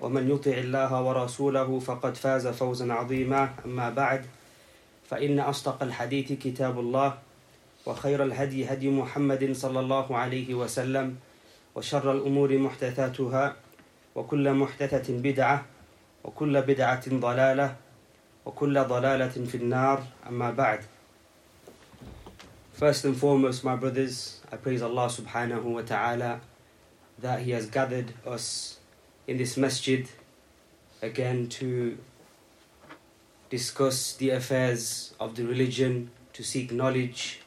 ومن يطع الله ورسوله فقد فاز فوزا عظيما. أما بعد فإن أصدق الحديث كتاب الله وخير الهدي هدي محمد صلى الله عليه وسلم وشر الأمور محدثاتها وكل محدثة بدعة وكل بدعة ضلالة وكل ضلالة في النار. أما بعد First and foremost, my brothers, I praise Allah subhanahu wa ta'ala that He has gathered us in this masjid again to discuss the affairs of the religion, to seek knowledge,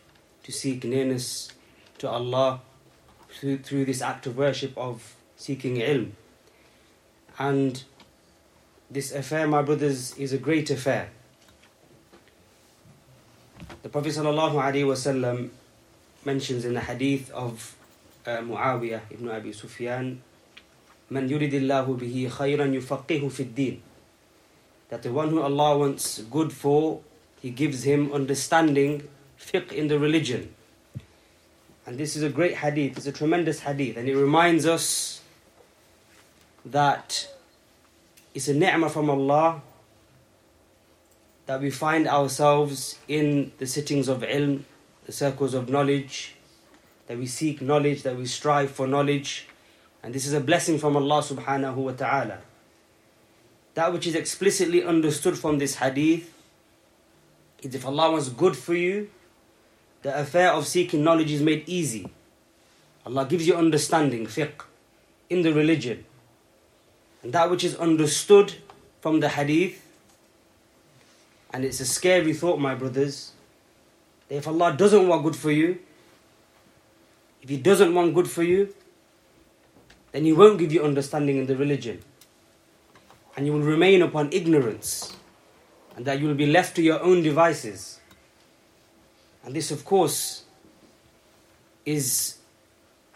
to seek nearness to Allah through, through this act of worship of seeking ilm. And this affair, my brothers, is a great affair. The Prophet ﷺ mentions in the hadith of uh, Muawiyah ibn Abi Sufyan, Man yuridillahu bihi khayran yufaqihu fid din. That the one who Allah wants good for, He gives him understanding, fiqh in the religion. And this is a great hadith, it's a tremendous hadith, and it reminds us that it's a ni'mah from Allah that we find ourselves in the sittings of ilm, the circles of knowledge, that we seek knowledge, that we strive for knowledge. And this is a blessing from Allah subhanahu wa ta'ala. That which is explicitly understood from this hadith is if Allah wants good for you, the affair of seeking knowledge is made easy. Allah gives you understanding, fiqh, in the religion. And that which is understood from the hadith, and it's a scary thought, my brothers, if Allah doesn't want good for you, if He doesn't want good for you, then He won't give you understanding in the religion. And you will remain upon ignorance, and that you will be left to your own devices. And this, of course, is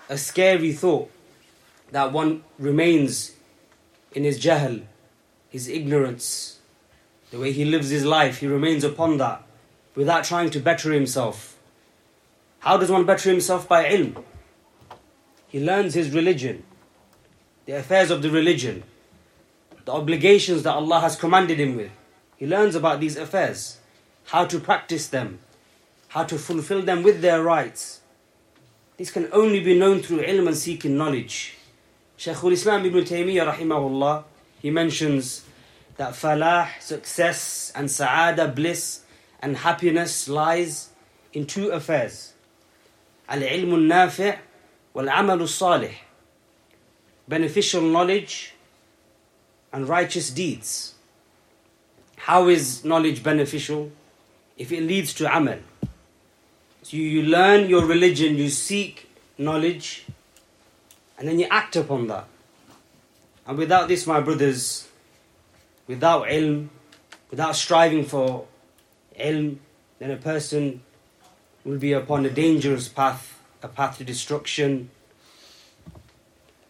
a scary thought that one remains in his jahl, his ignorance, the way he lives his life, he remains upon that without trying to better himself. How does one better himself? By ilm. He learns his religion, the affairs of the religion, the obligations that Allah has commanded him with. He learns about these affairs, how to practice them, how to fulfill them with their rights. This can only be known through ilm and seeking knowledge. Shaykhul Islam ibn Taymiyyah rahimahullah, he mentions that falah, success, and sa'ada, bliss, and happiness lies in two affairs. Al-ilm al-nafi' wal-amal al-salih. Beneficial knowledge and righteous deeds. How is knowledge beneficial? If it leads to amal. So you learn your religion, you seek knowledge, and then you act upon that. And without this, my brothers, without ilm, without striving for ilm, then a person will be upon a dangerous path, a path to destruction.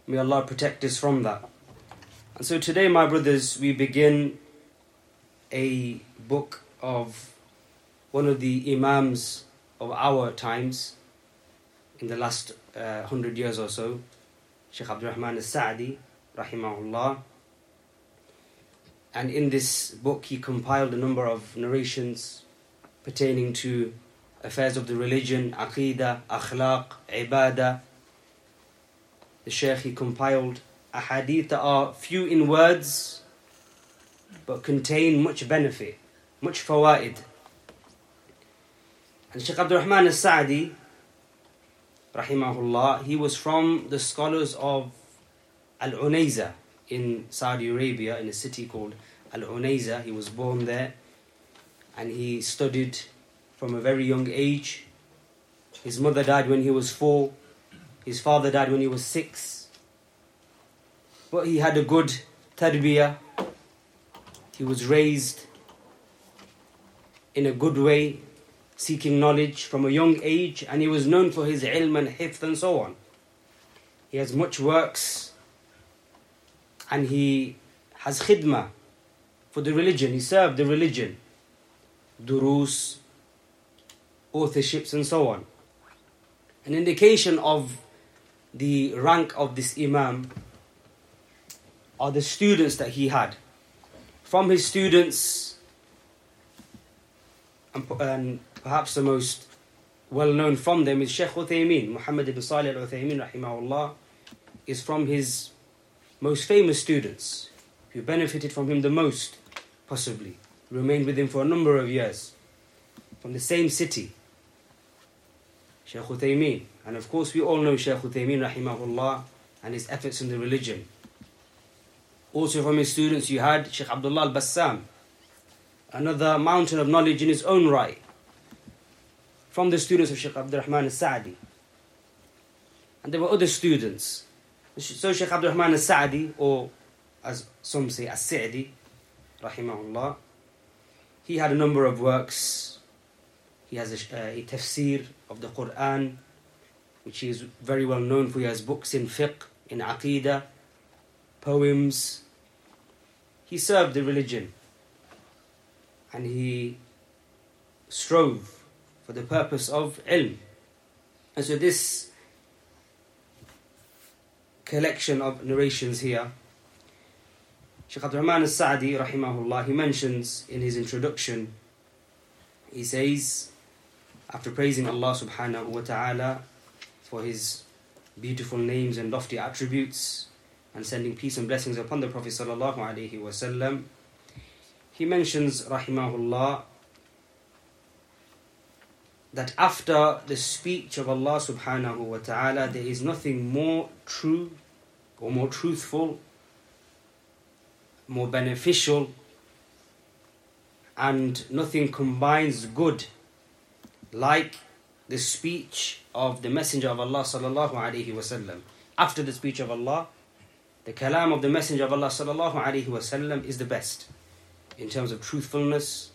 May Allah protect us from that. And so today, my brothers, we begin a book of one of the Imams of our times in the last uh, hundred years or so, Sheikh Abdul Rahman al Sa'di, rahimahullah. And in this book, he compiled a number of narrations pertaining to affairs of the religion, aqidah, akhlaq, ibadah. The Shaykh he compiled a hadith that are few in words, but contain much benefit, much fawaid. And Sheikh Abdul Rahman al-Sa'di, rahimahullah, he was from the scholars of Al-Unayza in Saudi Arabia, in a city called Al-Unayza. He was born there and he studied from a very young age. His mother died when he was four. His father died when he was six. But he had a good tarbiyah. He was raised in a good way, seeking knowledge from a young age, and he was known for his ilm and hifth and so on. He has much works, and he has khidmah for the religion. He served the religion, durus, authorships, and so on. An indication of the rank of this Imam are the students that he had. From his students, and, and perhaps the most well known from them is Sheikh Uthaymeen, Muhammad ibn Salih al Uthaymeen, rahimahullah, is from his most famous students, who benefited from him the most, possibly, remained with him for a number of years, from the same city. Shaykh Uthaymeen. And of course, we all know Shaykh Uthaymeen, rahimahullah, and his efforts in the religion. Also, from his students, you had Shaykh Abdullah al Bassam, another mountain of knowledge in his own right. From the students of Shaykh Abdul Rahman al Sa'di. And there were other students. So, Shaykh Abdul Rahman al Sa'di, or as some say, as Sa'di, rahimahullah, he had a number of works he has a, uh, a tafsir of the Quran, which he is very well known for. Has books in fiqh, in aqidah, poems. He served the religion and he strove for the purpose of ilm. And so this collection of narrations here, Shaykh Abdul Rahman al-Sa'di rahimahullah, he mentions in his introduction, he says, after praising Allah subhanahu wa ta'ala for His beautiful names and lofty attributes and sending peace and blessings upon the Prophet sallallahu alaihi wasallam, he mentions rahimahullah that after the speech of Allah subhanahu wa ta'ala there is nothing more true or more truthful more beneficial and nothing combines good like the speech of the Messenger of Allah sallallahu alaihi wasallam. After the speech of Allah, the kalam of the Messenger of Allah sallallahu alaihi wasallam is the best in terms of truthfulness,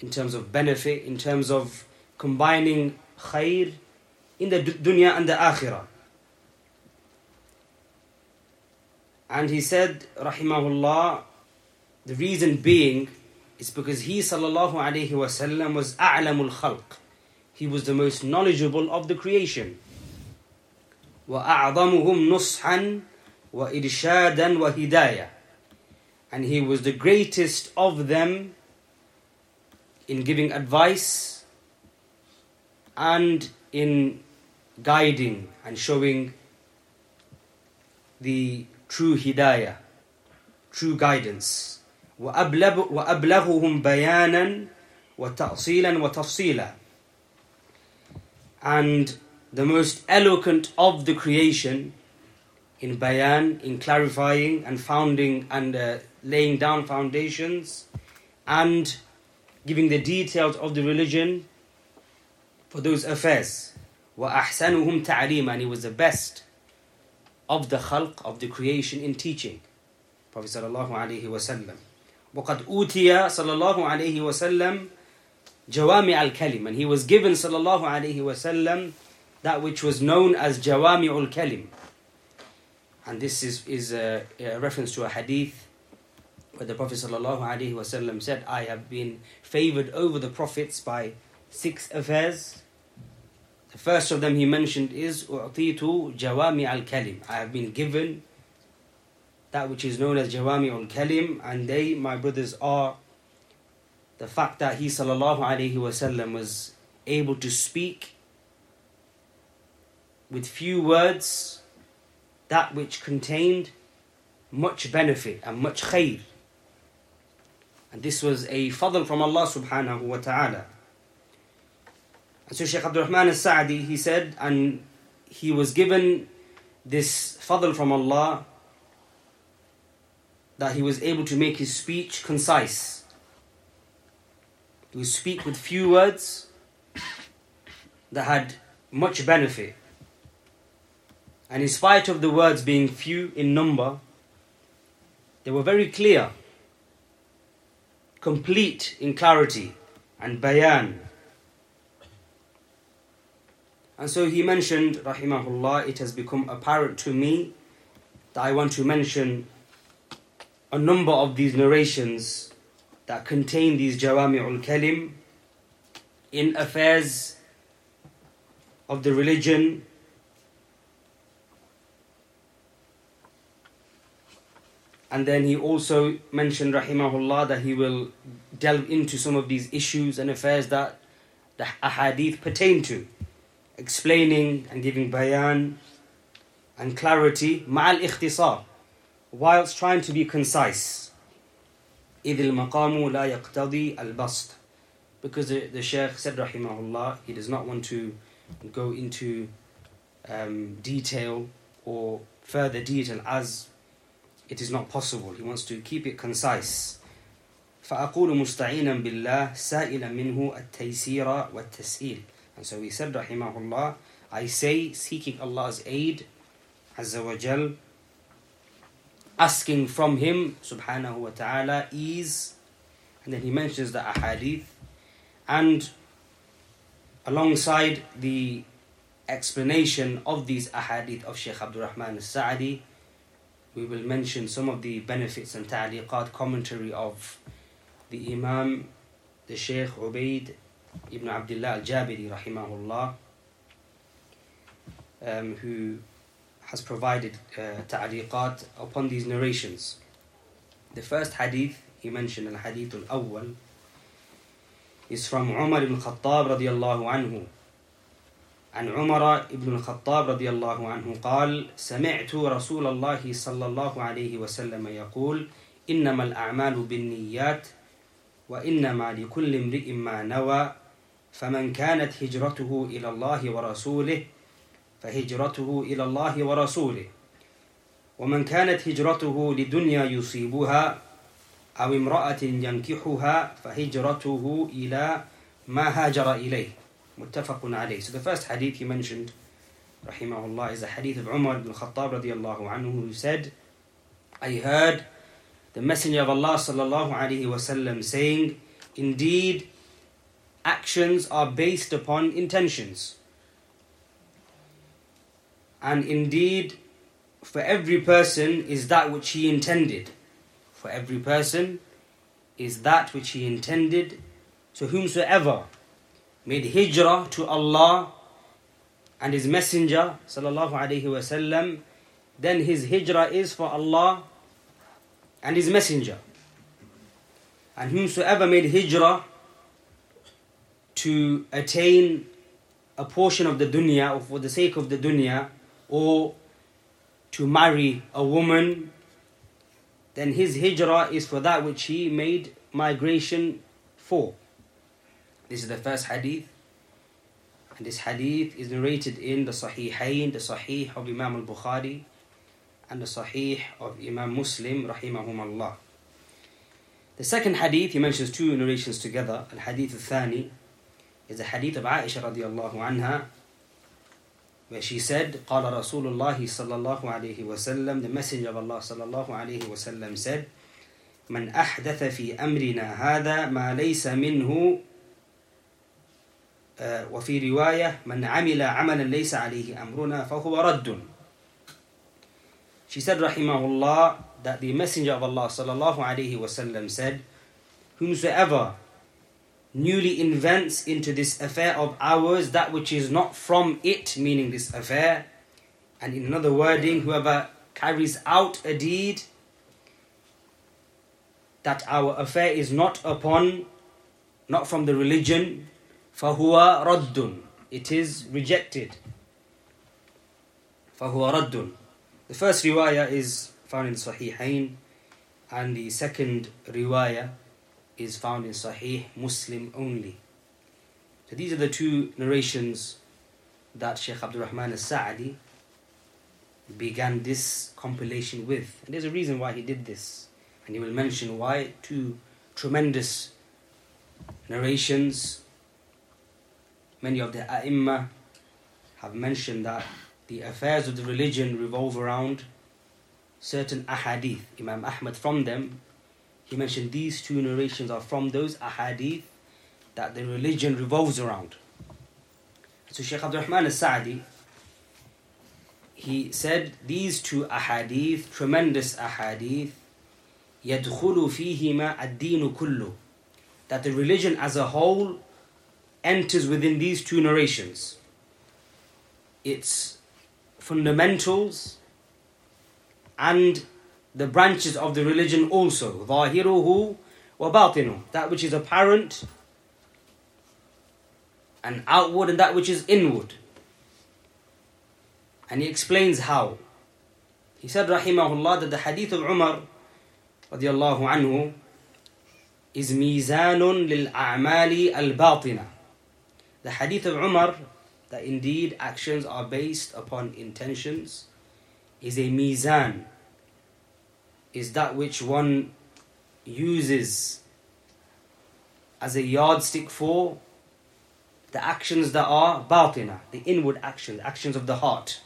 in terms of benefit, in terms of combining khair in the dunya and the akhirah. And he said, rahimahullah, the reason being it's because he sallallahu alaihi wasallam was a'lamul khalq. He was the most knowledgeable of the creation. وأعظمهم نصحا وإرشادا وهداية and he was the greatest of them in giving advice and in guiding and showing the true hidayah, true guidance. وأبلغهم بيانا وتأصيلا وتفصيلا and the most eloquent of the creation in bayan, in clarifying and founding and uh, laying down foundations and giving the details of the religion for those affairs. وأحسنهم تعليما and he was the best of the khalq, of the creation in teaching. Prophet sallallahu alaihi wasallam. وقد أوتي صلى الله عليه وسلم جوامع الكلم and he was given صلى الله عليه وسلم that which was known as جوامع الكلم and this is, is a, a reference to a hadith where the Prophet صلى الله عليه وسلم said I have been favored over the prophets by six affairs the first of them he mentioned is أعطيت جوامع الكلم I have been given that which is known as Jawami ul Kalim, and they, my brothers, are the fact that he sallallahu alaihi wasallam was able to speak with few words that which contained much benefit and much khair. And this was a fadl from Allah subhanahu wa ta'ala. And so Shaykh Abdul Rahman al-Sa'di, he said, and he was given this fadl from Allah that he was able to make his speech concise. He would speak with few words that had much benefit. And in spite of the words being few in number, they were very clear, complete in clarity and bayan. And so he mentioned, rahimahullah, it has become apparent to me that I want to mention a number of these narrations that contain these jawami'ul kalim in affairs of the religion and then he also mentioned rahimahullah that he will delve into some of these issues and affairs that the ahadith pertain to explaining and giving bayan and clarity ma'al ikhtisar whilst trying to be concise. إذ المقام لا يقتضي البسط because the, the Shaykh said rahimahullah he does not want to go into um, detail or further detail as it is not possible he wants to keep it concise فأقول مستعينا بالله سائلا منه التيسير والتسهيل and so he said rahimahullah I say seeking Allah's aid عز وجل asking from him subhanahu wa ta'ala ease and then he mentions the ahadith and alongside the explanation of these ahadith of Shaykh Abdul Rahman al-Sa'di we will mention some of the benefits and ta'liqat commentary of the Imam the Shaykh Ubaid ibn Abdullah al-Jabiri rahimahullah um, who has provided uh, ta'liqat upon these narrations. The first hadith he mentioned, al hadith al awwal, is from Umar ibn Khattab radiallahu anhu. عن عمر بن الخطاب رضي الله عنه قال سمعت رسول الله صلى الله عليه وسلم يقول إنما الأعمال بالنيات وإنما لكل امرئ ما نوى فمن كانت هجرته إلى الله ورسوله فهجرته إلى الله ورسوله ومن كانت هجرته لدنيا يصيبها أو امرأة ينكحها فهجرته إلى ما هاجر إليه متفق عليه So the first hadith he mentioned rahimahullah is a hadith of Umar ibn Khattab radiallahu anhu who said I heard the messenger of Allah sallallahu alaihi wasallam saying indeed actions are based upon intentions and indeed, for every person is that which he intended. For every person is that which he intended. So whomsoever made hijrah to Allah and His Messenger, sallallahu alaihi wasallam, then his hijrah is for Allah and His Messenger. And whomsoever made hijrah to attain a portion of the dunya or for the sake of the dunya, or to marry a woman, then his hijrah is for that which he made migration for. This is the first hadith. And this hadith is narrated in the Sahihain, the Sahih of Imam al Bukhari, and the Sahih of Imam Muslim, rahimahum Allah. The second hadith, he mentions two narrations together. Al Hadith al Thani is the hadith of Aisha radiallahu anha, where she said, قال رسول الله صلى الله عليه وسلم, the messenger of Allah صلى الله عليه وسلم said, من أحدث في أمرنا هذا ما ليس منه وفي رواية من عمل عملا ليس عليه أمرنا فهو رد She said rahimahullah that the messenger of Allah sallallahu alaihi wasallam said whomsoever newly invents into this affair of ours that which is not from it, meaning this affair. And in another wording, whoever carries out a deed that our affair is not upon, not from the religion, فَهُوَ رَدٌّ It is rejected. فَهُوَ رَدٌّ The first riwayah is found in Sahihain, and the second riwayah is found in Sahih Muslim only. So these are the two narrations that Sheikh Abdul Rahman al-Sa'di began this compilation with. And there's a reason why he did this. And he will mention why two tremendous narrations. Many of the ai have mentioned that the affairs of the religion revolve around certain ahadith. Imam Ahmad from them, he mentioned these two narrations are from those ahadith that the religion revolves around. So Shaykh Abdul Rahman al-Sa'di, he said these two ahadith, tremendous ahadith, يدخل فيهما الدين كله that the religion as a whole enters within these two narrations. Its fundamentals and the branches of the religion also. ظاهره وباطنه that which is apparent and outward and that which is inward. And he explains how. He said, Rahimahullah, that the hadith of Umar radiallahu anhu is mizanun lil a'mali al batina. The hadith of Umar, that indeed actions are based upon intentions, is a mizan, is that which one uses as a yardstick for the actions that are batina, the inward actions, actions of the heart.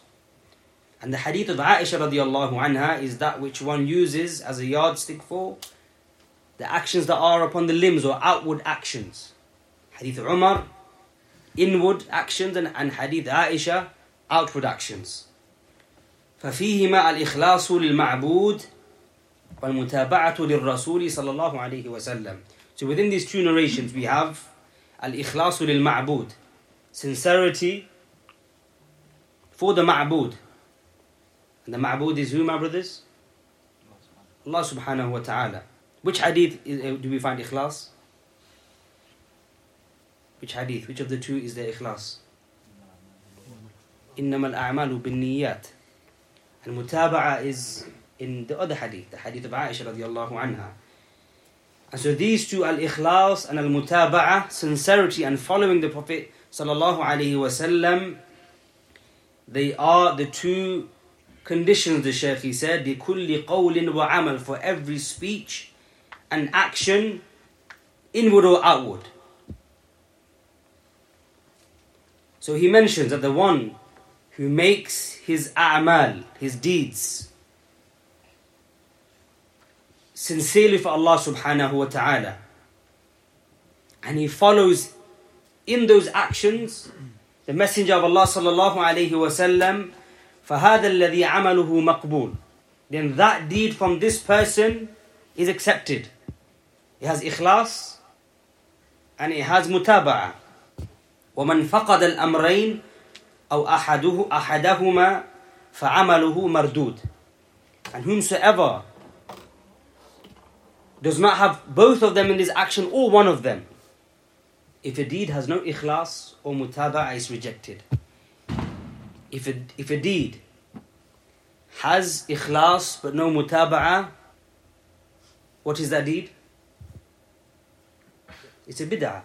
And the hadith of Aisha radiallahu anha is that which one uses as a yardstick for the actions that are upon the limbs or outward actions. Hadith of Umar, inward actions, and, and Hadith Aisha, outward actions. ففيهما الإخلاص للمعبود والمتابعة للرسول صلى الله عليه وسلم. So within these two narrations we have lil ma'bud, sincerity for the ma'bud. And the ma'bud is who, my brothers? Allah subhanahu wa ta'ala. Which hadith uh, do we find ikhlas? Which hadith? Which of the two is the ikhlas? إنما الأعمال بالنيات. And mutaba'a is in the other hadith, the hadith of Aisha radiallahu anha. And so these two, al-ikhlas and al-mutaba'a, sincerity and following the Prophet sallallahu alaihi wasallam, they are the two conditions, the Shaykh he said, لِكُلِّ قَوْلٍ وَعَمَلٍ For every speech and action, inward or outward. So he mentions that the one who makes his a'mal, his deeds, sincerely for Allah subhanahu wa ta'ala, and he follows in those actions the Messenger of Allah sallallahu alayhi wa sallam, فَهَذَا الَّذِي عَمَلُهُ مَقْبُولٌ Then that deed from this person is accepted. It has ikhlas and it has mutaba'a. ومن فقد الأمرين أو أحده أحدهما فعمله مردود. And whomsoever does not have both of them in this action or one of them, if a deed has no ikhlas or mutaba'a, is rejected. If a, if a deed has ikhlas but no mutaba'a, what is that deed? It's a bid'ah.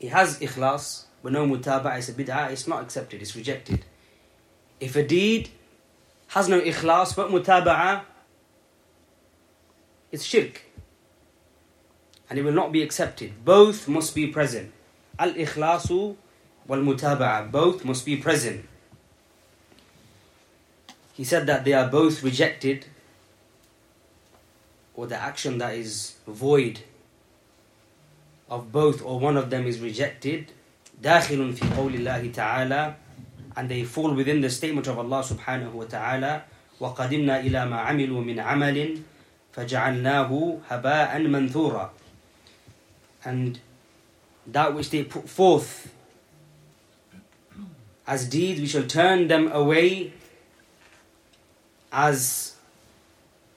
It has ikhlas, but no mutaba'a, it's a bid'ah, it's not accepted, it's rejected. If a deed has no ikhlas but mutaba'a, it's shirk. And it will not be accepted. Both must be present. Al ikhlasu wal mutaba'a. Both must be present. He said that they are both rejected, or the action that is void of both or one of them is rejected داخل في قول الله تعالى and they fall within the statement of Allah subhanahu wa ta'ala وقدمنا إلى ما عملوا من عمل فجعلناه هباء منثورا and that which they put forth as deeds we shall turn them away as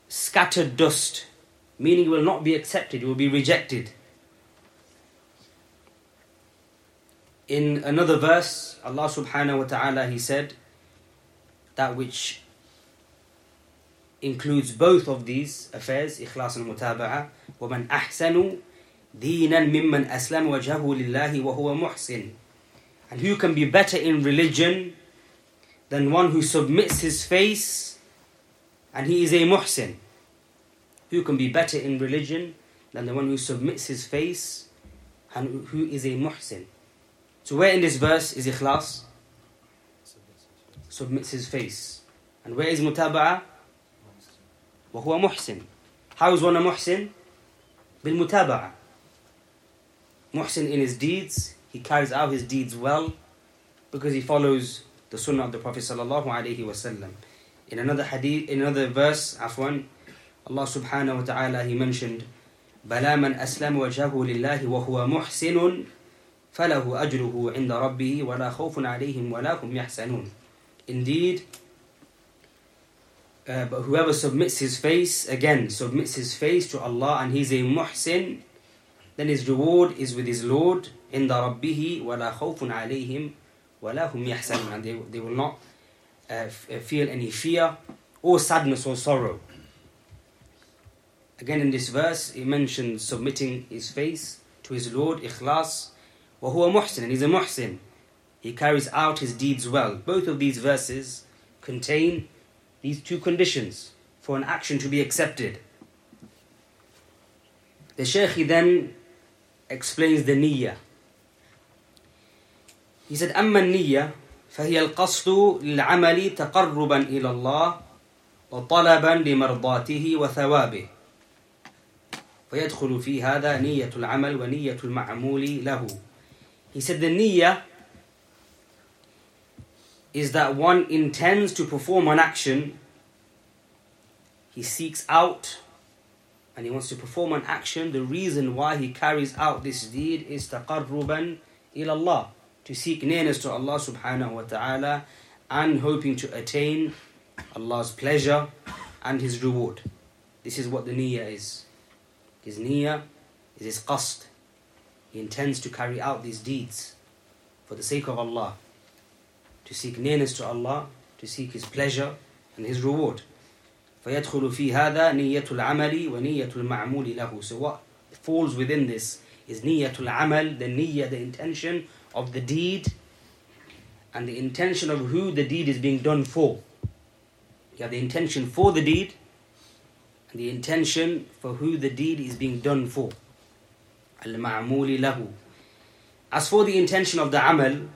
scattered dust meaning it will not be accepted it will be rejected In another verse, Allah subhanahu wa ta'ala He said that which includes both of these affairs, ikhlas and mutaba'a, وَمَنْ أَحْسَنُ دِينًا مِمَّنْ أَسْلَمَ وَجْهَهُ لِلَّهِ وَهُوَ مُحْسِنٌ And who can be better in religion than one who submits his face and he is a muhsin? Who can be better in religion than the one who submits his face and who is a muhsin? So where in this verse is ikhlas? Submits his face. And where is mutaba'a? وهو محسن. How is one a muhsin? بالمتابعة. Muhsin in his deeds, he carries out his deeds well because he follows the sunnah of the Prophet sallallahu alaihi wasallam. In another hadith, in another verse, Allah subhanahu wa ta'ala he mentioned, بلا من أسلم وجهه لله وهو محسن فله أجره عند ربه ولا خوف عليهم ولا هم يحسنون. Indeed, uh, but whoever submits his face, again, submits his face to Allah and he's a muhsin, then his reward is with his Lord, in the رَبِّهِ وَلَا خَوْفٌ عَلَيْهِمْ وَلَا هُمْ يَحْسَنُونَ And they, they will not uh, f- uh, feel any fear or sadness or sorrow. Again in this verse, he mentions submitting his face to his Lord, ikhlas, وَهُوَ muhsin, and he's a muhsin. He carries out his deeds well. Both of these verses contain these two conditions for an action to be accepted. The Shaykh then explains the niyyah. He said, أما النية فهي القصد للعمل تقربا إلى الله وطلبا لمرضاته وثوابه فيدخل في هذا نية العمل ونية المعمول له. He said the niyyah is that one intends to perform an action, he seeks out and he wants to perform an action. The reason why he carries out this deed is taqarruban ila Allah, to seek nearness to Allah subhanahu wa ta'ala and hoping to attain Allah's pleasure and His reward. This is what the niyyah is. His niyyah is his qasd. He intends to carry out these deeds for the sake of Allah to seek nearness to Allah, to seek His pleasure and His reward. فيدخل في هذا نية العمل ونية المعمول له. So what falls within this is نية العمل, the niyyah, the intention of the deed, and the intention of who the deed is being done for. You have the intention for the deed, and the intention for who the deed is being done for. المعمول له. As for the intention of the amal,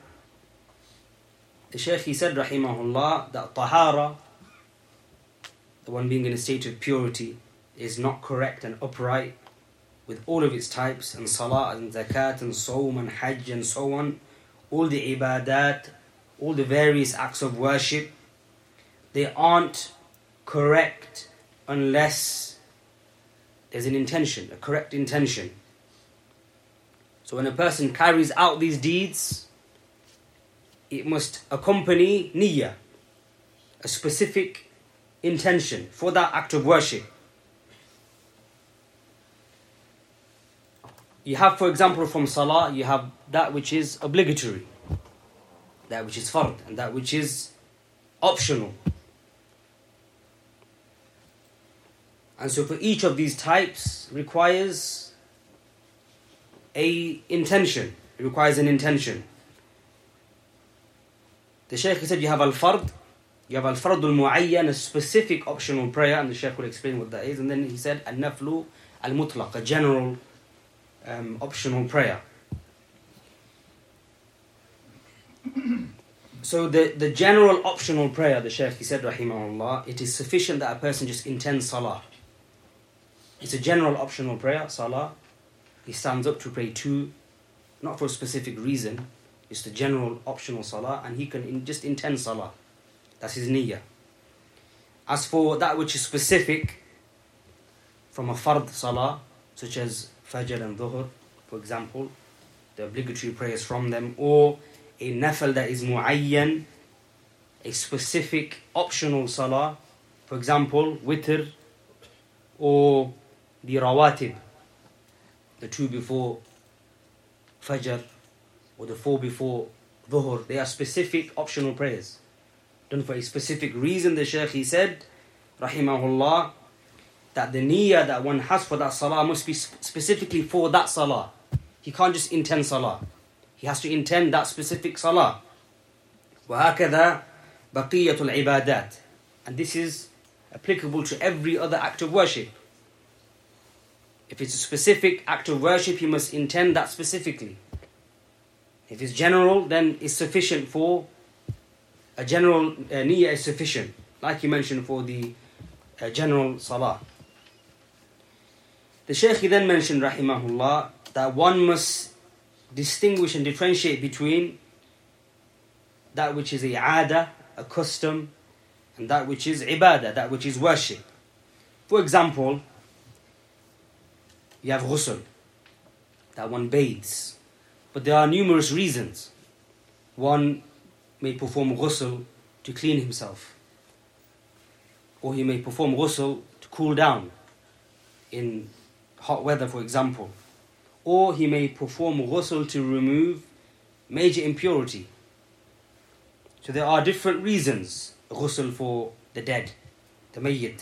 the Shaykh he said, rahimahullah, that tahara, the one being in a state of purity, is not correct and upright with all of its types, and salah and zakat and sawm and hajj and so on, all the ibadat, all the various acts of worship, they aren't correct unless there's an intention, a correct intention. So when a person carries out these deeds, it must accompany niyyah, a specific intention for that act of worship. You have, for example, from salah, you have that which is obligatory, that which is fard, and that which is optional. And so for each of these types requires a intention. It requires an intention. The Shaykh said you have al-fard, you have al-fard al-mu'ayyan, a specific optional prayer, and the Shaykh will explain what that is. And then he said al-naflu al-mutlaq, a general um, optional prayer. So the, the general optional prayer, the Shaykh he said rahimahullah, it is sufficient that a person just intends salah. It's a general optional prayer, salah. He stands up to pray two, not for a specific reason. It's the general optional salah, and he can in, just intend salah. That's his niyyah. As for that which is specific from a fard salah, such as Fajr and Dhuhr, for example, the obligatory prayers from them, or a nafal that is mu'ayyan, a specific optional salah, for example, witr, or the rawatib, the two before Fajr, or the four before Dhuhr, they are specific optional prayers. Done for a specific reason, the Shaykh he said, Rahimahullah, that the niyyah that one has for that salah must be specifically for that salah. He can't just intend salah. He has to intend that specific salah. وهكذا بقية العبادات. And this is applicable to every other act of worship. If it's a specific act of worship, you must intend that specifically. If it's general, then it's sufficient for a general uh, niyyah is sufficient, like you mentioned for the uh, general salah. The Shaykh then mentioned, rahimahullah, that one must distinguish and differentiate between that which is a ada, a custom, and that which is ibadah, that which is worship. For example, you have ghusl, that one bathes. But there are numerous reasons. One may perform ghusl to clean himself, or he may perform ghusl to cool down in hot weather, for example, or he may perform ghusl to remove major impurity. So there are different reasons ghusl for the dead, the mayyit,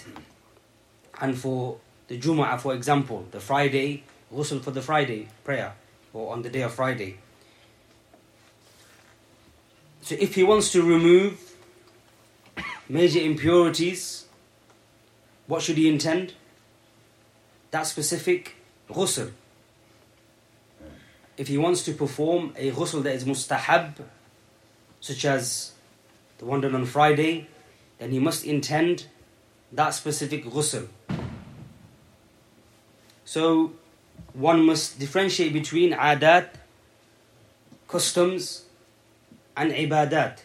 and for the Jumu'ah, for example, the Friday, ghusl for the Friday prayer, or on the day of Friday. So if he wants to remove major impurities, what should he intend? That specific ghusl. If he wants to perform a ghusl that is mustahab, such as the one done on Friday, then he must intend that specific ghusl. So one must differentiate between adat, customs, and ibadat,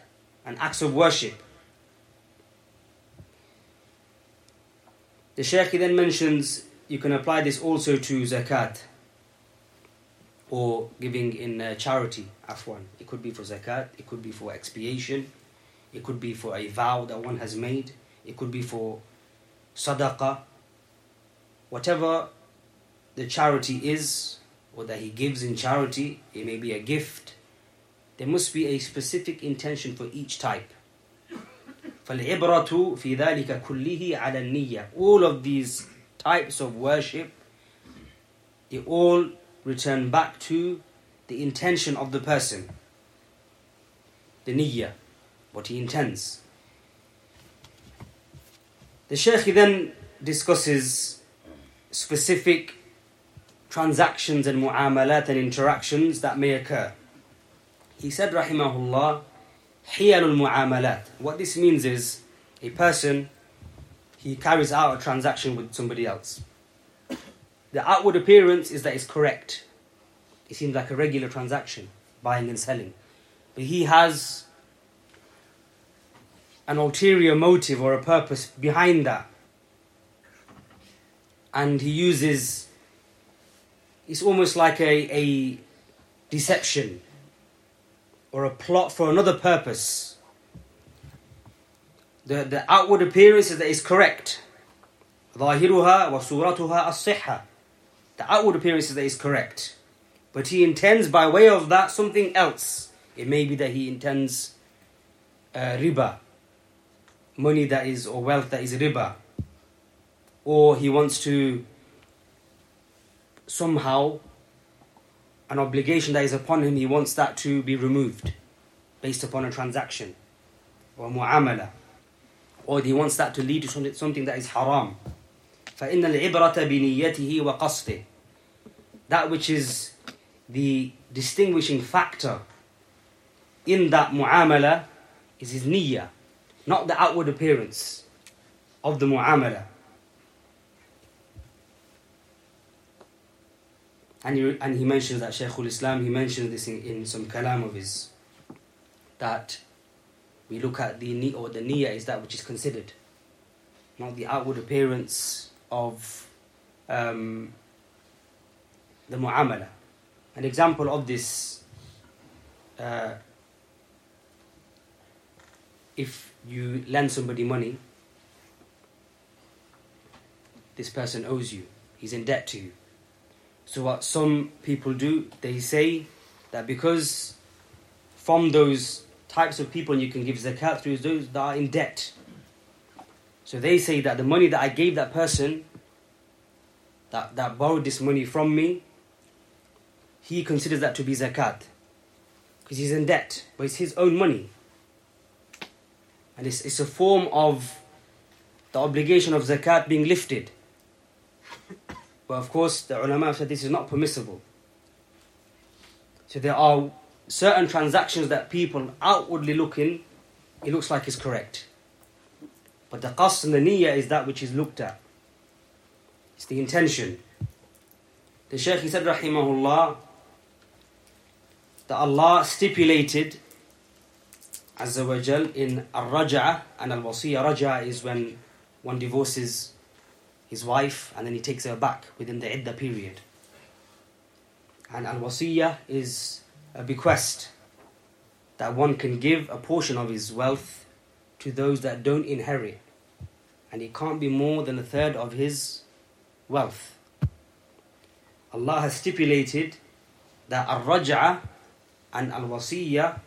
and acts of worship. The Shaykh then mentions you can apply this also to zakat or giving in uh, charity, afwan. It could be for zakat, it could be for expiation, it could be for a vow that one has made, it could be for sadaqah. Whatever the charity is, or that he gives in charity, it may be a gift, there must be a specific intention for each type. فالعبرة في ذلك كله على النية. All of these types of worship, they all return back to the intention of the person. The niyyah, what he intends. The Shaykh then discusses specific transactions and mu'amalat and interactions that may occur. He said, Rahimahullah, Hiyalul Mu'amalat. What this means is a person he carries out a transaction with somebody else. The outward appearance is that it's correct. It seems like a regular transaction, buying and selling. But he has an ulterior motive or a purpose behind that. And he uses, it's almost like a, a deception or a plot for another purpose. The, the outward appearance is that it's correct. ظاهرها وصورتها الصحة. The outward appearance is that it's correct. But he intends by way of that something else. It may be that he intends uh, riba, money that is, or wealth that is riba. Or he wants to somehow an obligation that is upon him, he wants that to be removed based upon a transaction or mu'amala. Or he wants that to lead to something that is haram. فإن العبرة بنيته وقصده That which is the distinguishing factor in that mu'amala is his niyyah, not the outward appearance of the mu'amala. And he, and he mentions that Shaykhul Islam, he mentions this in, in some kalam of his, that we look at the ni or the niyyah is that which is considered, not the outward appearance of um, the mu'amala. An example of this, uh, if you lend somebody money, this person owes you, he's in debt to you. So what some people do, they say that because from those types of people you can give zakat through those that are in debt. So they say that the money that I gave that person that, that borrowed this money from me, he considers that to be zakat. Because he's in debt, but it's his own money. And it's, it's a form of the obligation of zakat being lifted. But of course, the ulama said this is not permissible. So there are certain transactions that people outwardly looking, it looks like is correct. But the qasd and the niyyah is that which is looked at. It's the intention. The Shaykh he said, Rahimahullah, that Allah stipulated Azza wa Jal in Al-Raj'ah and Al-Wasiyah. Raj'ah is when one divorces his wife and then he takes her back within the iddah period. And Al-Wasiyah is a bequest that one can give a portion of his wealth to those that don't inherit. And it can't be more than a third of his wealth. Allah has stipulated that al-raj'ah and al-wasiyah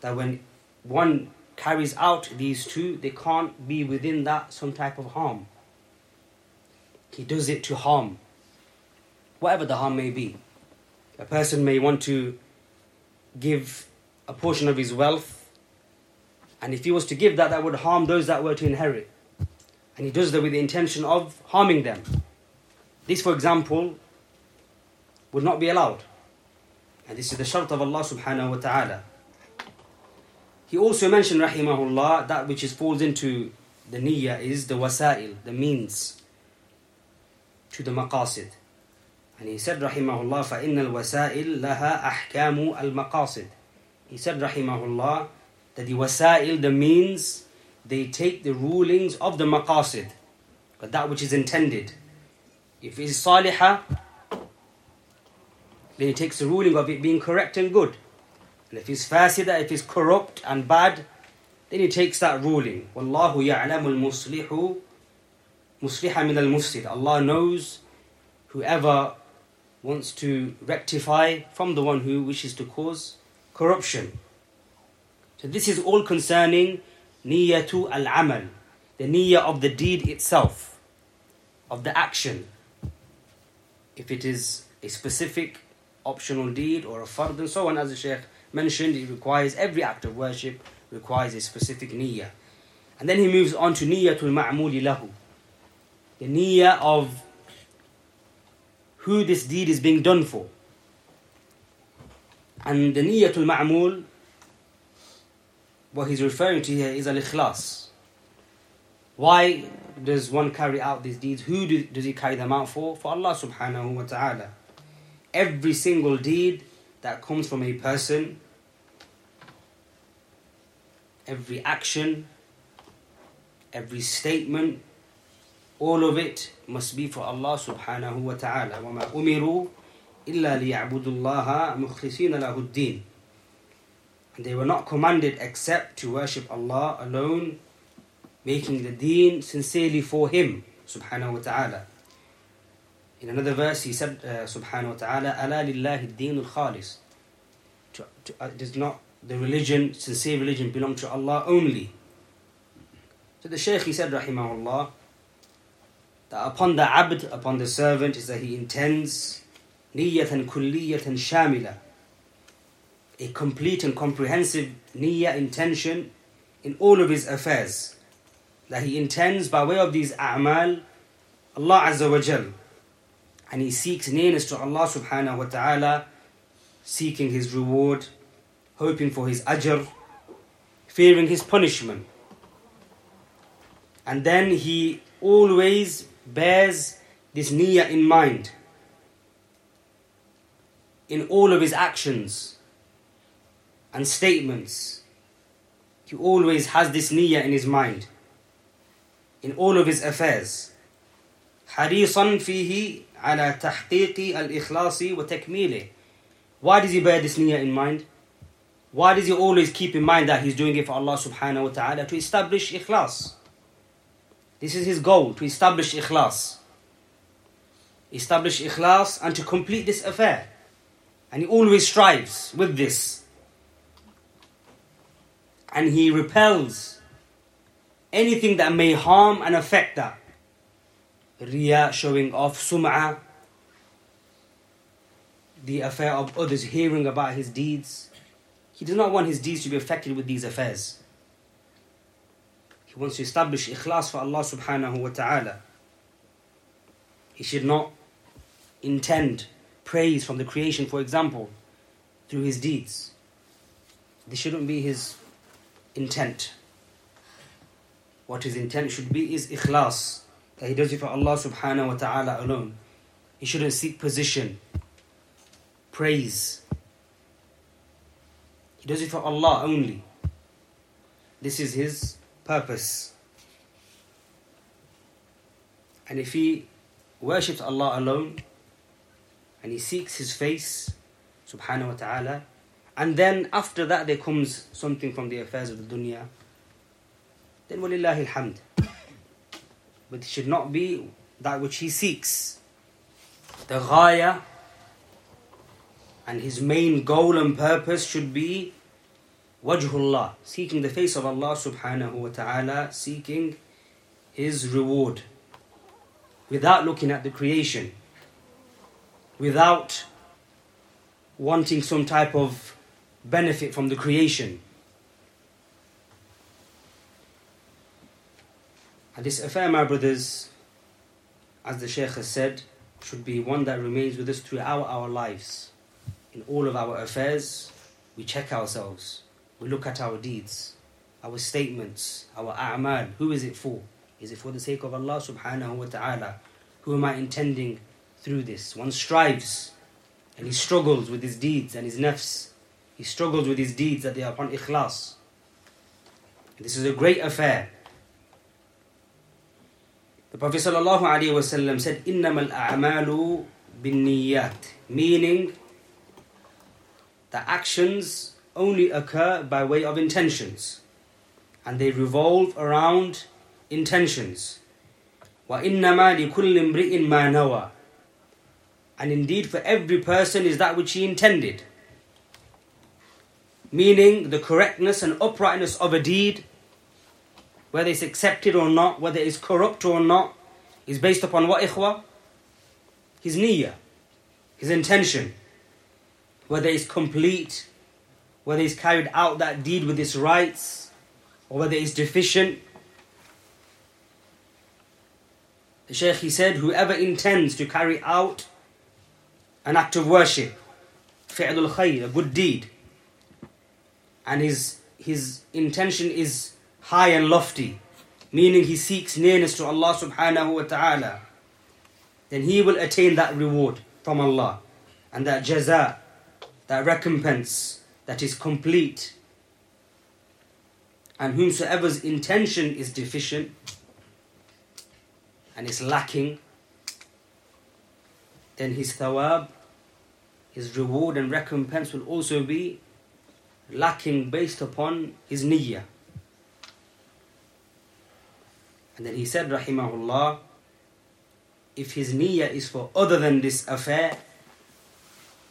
that when one carries out these two, they can't be within that some type of harm. He does it to harm, whatever the harm may be. A person may want to give a portion of his wealth, and if he was to give that, that would harm those that were to inherit. And he does that with the intention of harming them. This, for example, would not be allowed. And this is the shart of Allah subhanahu wa ta'ala. He also mentioned, rahimahullah, that which is falls into the niyyah is the wasail, the means to the maqasid. And he said, rahimahullah, فَإِنَّ الْوَسَائِل لَهَا أَحْكَامُ الْمَقَاصِد He said, rahimahullah, that the wasail, the means, they take the rulings of the maqasid, but that which is intended. If it is salihah, then it takes the ruling of it being correct and good. And if it's fasida, if it's corrupt and bad, then he takes that ruling. Wallahu ya'lamu al-muslihu musliha min al-mufsid. Allah knows whoever wants to rectify from the one who wishes to cause corruption. So this is all concerning niyatu al-amal, the niyyah of the deed itself, of the action. If it is a specific optional deed or a fard and so on, as the Shaykh mentioned, it requires every act of worship requires a specific niyyah. And then he moves on to niyyatul ma'muli lahu. The niyyah of who this deed is being done for. And the niyyatul ma'mul, what he's referring to here is al-ikhlas. Why does one carry out these deeds? Who do, does he carry them out for? For Allah subhanahu wa ta'ala. Every single deed that comes from a person, every action, every statement, all of it must be for Allah subhanahu wa ta'ala. وَمَا أُمِرُوا إِلَّا لِيَعْبُدُوا اللَّهَ مُخْلِصِينَ لَهُ الدِّينَ And they were not commanded except to worship Allah alone, making the deen sincerely for Him subhanahu wa ta'ala. In another verse, he said, uh, subhanahu wa ta'ala, أَلَا لِلَّهِ الدِّينُ الْخَالِصِ to, to, uh, Does not the religion, sincere religion, belong to Allah only? So the Shaykh, he said, rahimahullah, that upon the abd, upon the servant, is that he intends niyatan kulliyatan shamila, a complete and comprehensive niyyah intention in all of his affairs. That he intends by way of these a'mal, Allah Azza wa Jal, and he seeks nearness to Allah subhanahu wa ta'ala, seeking his reward, hoping for his ajr, fearing his punishment. And then he always bears this niyyah in mind in all of his actions and statements. He always has this niyyah in his mind in all of his affairs. حريصا فيه على تحقيق الإخلاص وتكميله. Why does he bear this niyyah in mind? Why does he always keep in mind that he's doing it for Allah subhanahu wa ta'ala? To establish ikhlas. This is his goal, to establish ikhlas. Establish ikhlas and to complete this affair. And he always strives with this. And he repels anything that may harm and affect that. riya, showing off, sum'ah, the affair of others hearing about his deeds. He does not want his deeds to be affected with these affairs. He wants to establish ikhlas for Allah subhanahu wa ta'ala. He should not intend praise from the creation, for example, through his deeds. This shouldn't be his intent. What his intent should be is ikhlas, that he does it for Allah subhanahu wa ta'ala alone. He shouldn't seek position, praise. He does it for Allah only. This is his purpose. And if he worships Allah alone and he seeks his face, subhanahu wa ta'ala, and then after that there comes something from the affairs of the dunya, then walillahi alhamd. But it should not be that which he seeks. The ghaya and his main goal and purpose should be wajhullah, seeking the face of Allah subhanahu wa ta'ala, seeking his reward without looking at the creation, without wanting some type of benefit from the creation. And this affair, my brothers, as the Shaykh has said, should be one that remains with us throughout our lives. In all of our affairs, we check ourselves, we look at our deeds, our statements, our a'mal. Who is it for? Is it for the sake of Allah subhanahu wa ta'ala? Who am I intending through this? One strives and he struggles with his deeds and his nafs. He struggles with his deeds that they are upon ikhlas. This is a great affair. The Prophet sallallahu alaihi wasallam said, "Innamal a'malu binniyat," meaning the actions only occur by way of intentions. And they revolve around intentions. وَإِنَّمَا لِكُلِّ امْرِئٍ مَا نَوَى And indeed for every person is that which he intended. Meaning the correctness and uprightness of a deed, whether it's accepted or not, whether it's corrupt or not, is based upon what ikhwa? His niyyah, his intention. Whether it's complete, whether he's carried out that deed with its rights, or whether it's deficient, The Shaykh he said, whoever intends to carry out an act of worship, fi'lul khayr, a good deed, and his his intention is high and lofty, meaning he seeks nearness to Allah subhanahu wa ta'ala, then he will attain that reward from Allah and that jaza, that recompense that is complete. And whomsoever's intention is deficient, and is lacking, then his thawab, his reward and recompense will also be lacking based upon his niyyah. And then he said, Rahimahullah, if his niyyah is for other than this affair,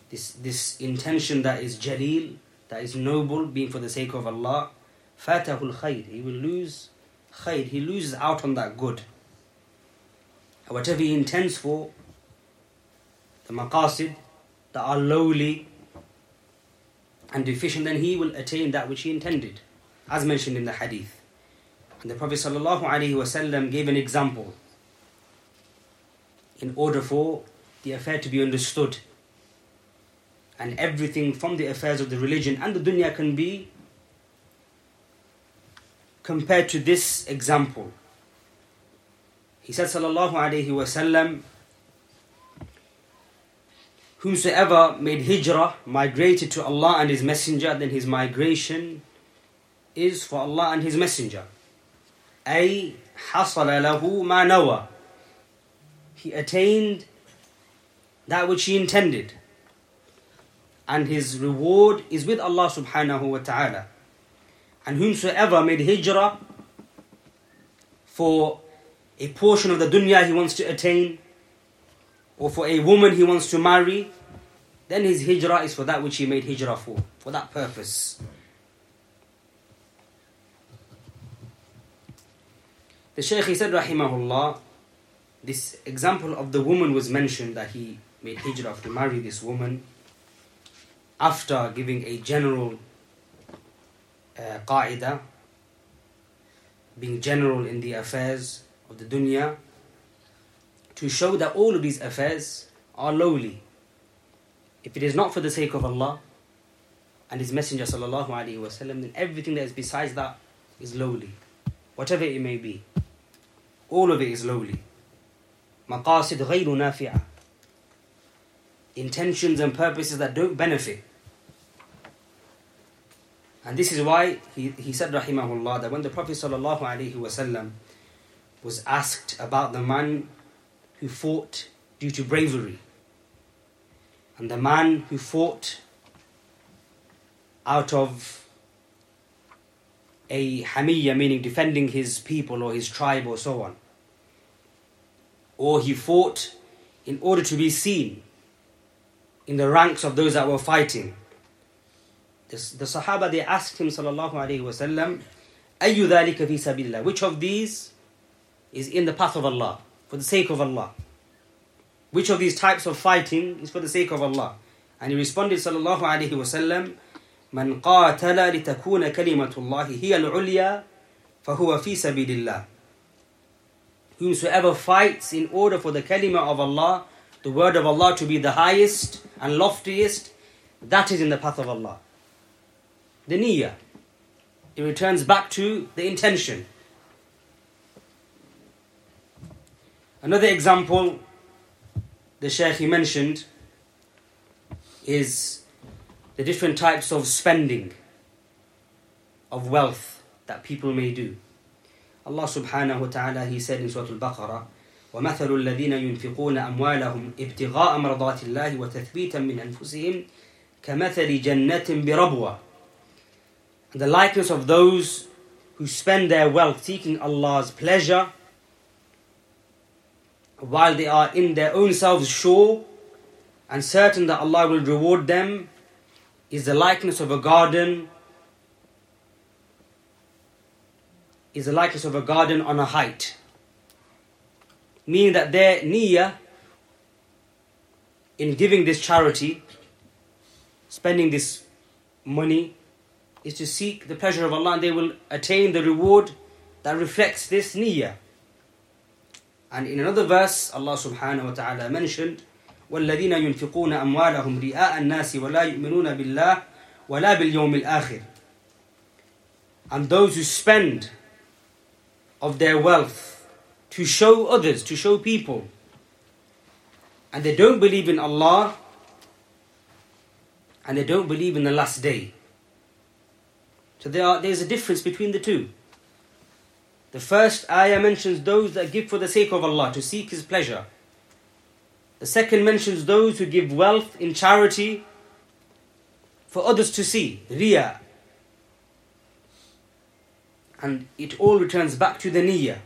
this, this intention that is jaleel, that is noble, being for the sake of Allah, fatahul khair, he will lose khair, he loses out on that good whatever he intends for, the maqasid that are lowly and deficient, then he will attain that which he intended, as mentioned in the hadith. And the Prophet ﷺ gave an example in order for the affair to be understood And everything from the affairs of the religion and the dunya can be compared to this example. He said, Sallallahu Alaihi Wasallam, Whosoever made hijrah, migrated to Allah and His Messenger, then his migration is for Allah and His Messenger. أي حصل له ما نوى. He attained that which he intended. And his reward is with Allah subhanahu wa ta'ala. And whomsoever made hijrah for a portion of the dunya he wants to attain, or for a woman he wants to marry, then his hijrah is for that which he made hijrah for, for that purpose. The Shaykh he said, Rahimahullah, this example of the woman was mentioned that he made hijrah to marry this woman after giving a general uh, qaida, being general in the affairs of the dunya, to show that all of these affairs are lowly. If it is not for the sake of Allah and His Messenger sallallahu alaihi wasallam, then everything that is besides that is lowly, whatever it may be. All of it is lowly. مقاصد غير نافعة intentions and purposes that don't benefit. and this is why he, he said, Rahimahullah, that when the Prophet ﷺ was asked about the man who fought due to bravery, and the man who fought out of a hamiyya, meaning defending his people or his tribe or so on, or he fought in order to be seen in the ranks of those that were fighting. The, Sahaba they asked him sallallahu alaihi wasallam, "Ayu dhalika fi sabilillah?" Which of these is in the path of Allah for the sake of Allah? Which of these types of fighting is for the sake of Allah? And he responded sallallahu alaihi wasallam, "Man qatala litakuna kalimatullah hiya al-ulya, fahuwa fi sabilillah." Whomsoever fights in order for the kalima of Allah the word of Allah to be the highest and loftiest, that is in the path of Allah The niyyah. It returns back to the intention. Another example the Shaykh he mentioned is the different types of spending of wealth that people may do. Allah subhanahu wa ta'ala he said in Surah Al-Baqarah ومثل الذين ينفقون أموالهم ابتغاء مرضات الله وتثبيتا من أنفسهم كمثل جنة بربوة the likeness of those who spend their wealth seeking Allah's pleasure while they are in their own selves sure and certain that Allah will reward them is the likeness of a garden is the likeness of a garden on a height. Meaning that their niyyah in giving this charity, spending this money, is to seek the pleasure of Allah and they will attain the reward that reflects this niyyah. And in another verse, Allah subhanahu wa ta'ala mentioned, والذين ينفقون أموالهم رئاء الناس ولا يؤمنون بالله ولا باليوم الآخر And those who spend of their wealth to show others, to show people. And they don't believe in Allah and they don't believe in the last day. So there are, there's a difference between the two. The first ayah mentions those that give for the sake of Allah, to seek His pleasure. The second mentions those who give wealth in charity for others to see, riyah. And it all returns back to the niyyah.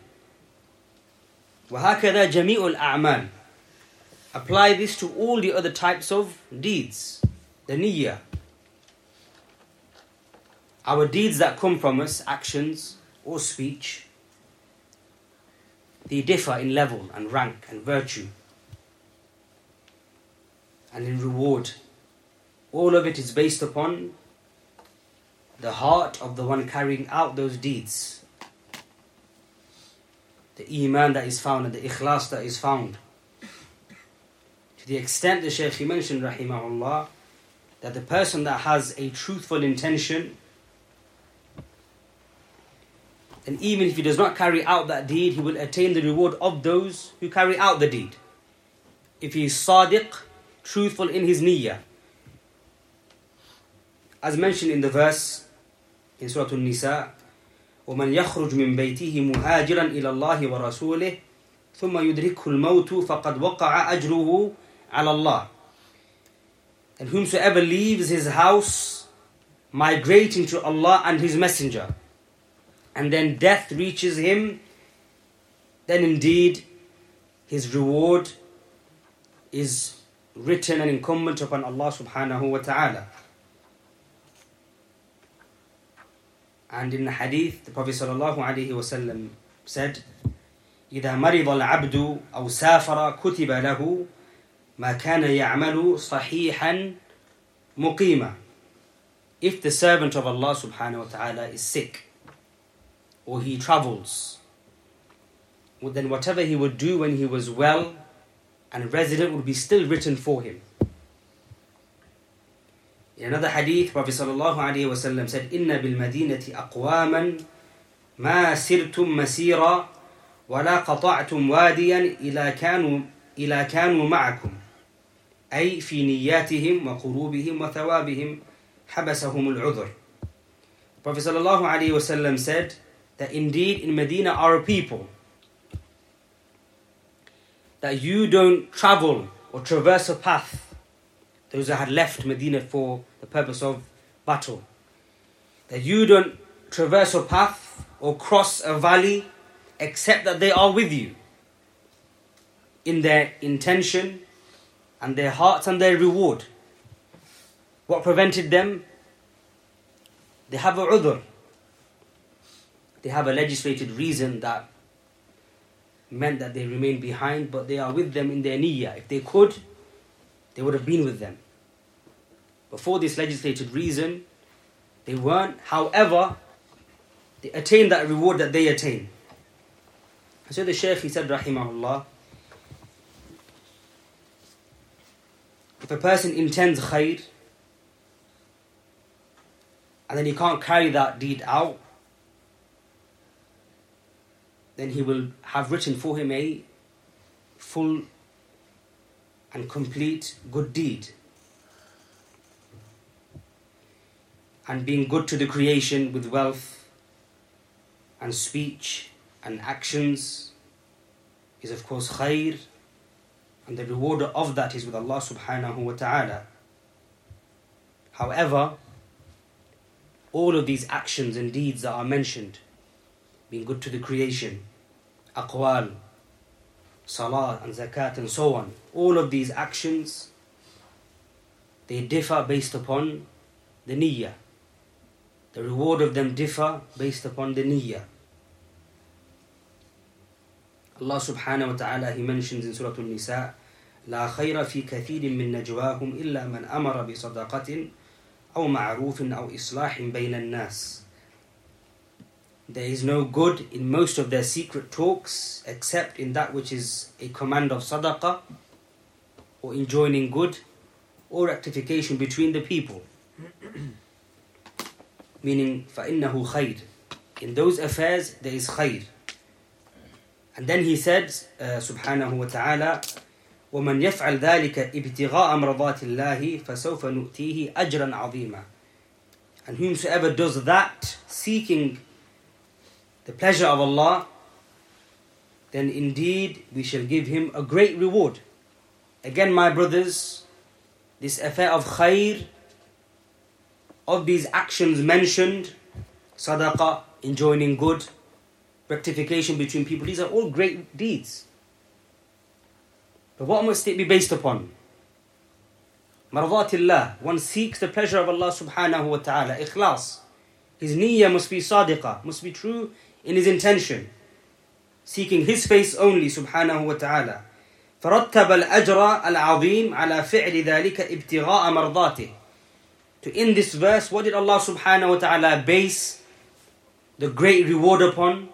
وهكذا جميع الأعمال Apply this to all the other types of deeds. The niyyah. Our deeds that come from us, actions or speech, they differ in level and rank and virtue and in reward. All of it is based upon the heart of the one carrying out those deeds the iman that is found and the ikhlas that is found. To the extent the Shaykh mentioned, rahimahullah, that the person that has a truthful intention, and even if he does not carry out that deed, he will attain the reward of those who carry out the deed. If he is sadiq, truthful in his niyyah. As mentioned in the verse in Surah An-Nisa, ومن يخرج من بيته مهاجرا إلى الله ورسوله ثم يدركه الموت فقد وقع أجره على الله And whomsoever leaves his house migrating to Allah and His Messenger and then death reaches him then indeed his reward is written and incumbent upon Allah subhanahu wa ta'ala. And in the hadith, the Prophet ﷺ said, إذا مرض العبد أو سافر كتب له ما كان يعمل صحيحا مقيما If the servant of Allah subhanahu wa ta'ala is sick or he travels, then whatever he would do when he was well and resident would be still written for him. In another hadith, Prophet sallallahu alayhi wa sallam said, إِنَّ بِالْمَدِينَةِ أَقْوَامًا مَا سِرْتُم مَسِيرًا ولا قطعتم واديا إلى كانوا إلى كانوا معكم أي في نياتهم وقلوبهم وثوابهم حبسهم العذر Prophet sallallahu alaihi wasallam said that indeed in Medina are a people that you don't travel or traverse a path those that had left Medina for the purpose of battle that you don't traverse a path or cross a valley except that they are with you in their intention and their hearts and their reward. What prevented them? They have a udhr. They have a legislated reason that meant that they remain behind, but they are with them in their niyyah. If they could, they would have been with them. Before this legislated reason, they weren't. However, they attained that reward that they attained. So the Shaykh he said, Rahimahullah, if a person intends khair and then he can't carry that deed out, then he will have written for him a full and complete good deed. And being good to the creation with wealth and speech and actions is of course khair and the reward of that is with Allah subhanahu wa ta'ala. However, all of these actions and deeds that are mentioned, being good to the creation, aqwal, salah and zakat and so on, all of these actions, they differ based upon the niyyah. The reward of them differ based upon the niyyah. Allah subhanahu wa ta'ala he mentions in Surah An-Nisa لا خير في كثير من نجواهم إلا من أمر بصدقة أو معروف أو إصلاح بين الناس There is no good in most of their secret talks except in that which is a command of sadaqah or in joining good or rectification between the people. Meaning, فَإِنَّهُ خَيْرٌ In those affairs there is khayr. And then he said, uh, subhanahu wa ta'ala, ومن يفعل ذلك ابتغاء مرضات الله فسوف نؤتيه أجرا عظيما. And whomsoever does that, seeking the pleasure of Allah, then indeed we shall give him a great reward. Again, my brothers, this affair of khair, of these actions mentioned, sadaqah, enjoining good, rectification between people. These are all great deeds. But what must it be based upon? Mardatillah. One seeks the pleasure of Allah subhanahu wa ta'ala. Ikhlas. His niyyah must be sadiqah, must be true in his intention. Seeking his face only subhanahu wa ta'ala. فرتب الأجر العظيم على فعل ذلك ابتغاء مرضاته. To in this verse, what did Allah subhanahu wa ta'ala base the great reward upon?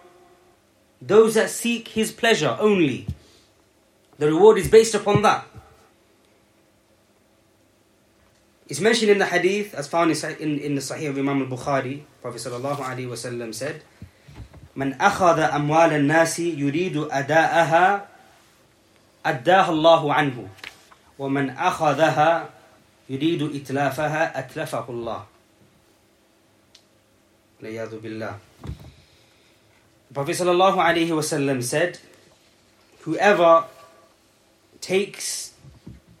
Those that seek His pleasure only. The reward is based upon that. It's mentioned in the hadith, as found in, in the Sahih of Imam al-Bukhari, Prophet sallallahu alaihi wasallam said, من أخذ أموال الناس يريد أداءها أداها الله عنه. ومن أخذها يريد إتلافها أتلفه الله. والعياذ بالله. Prophet ﷺ said, Whoever takes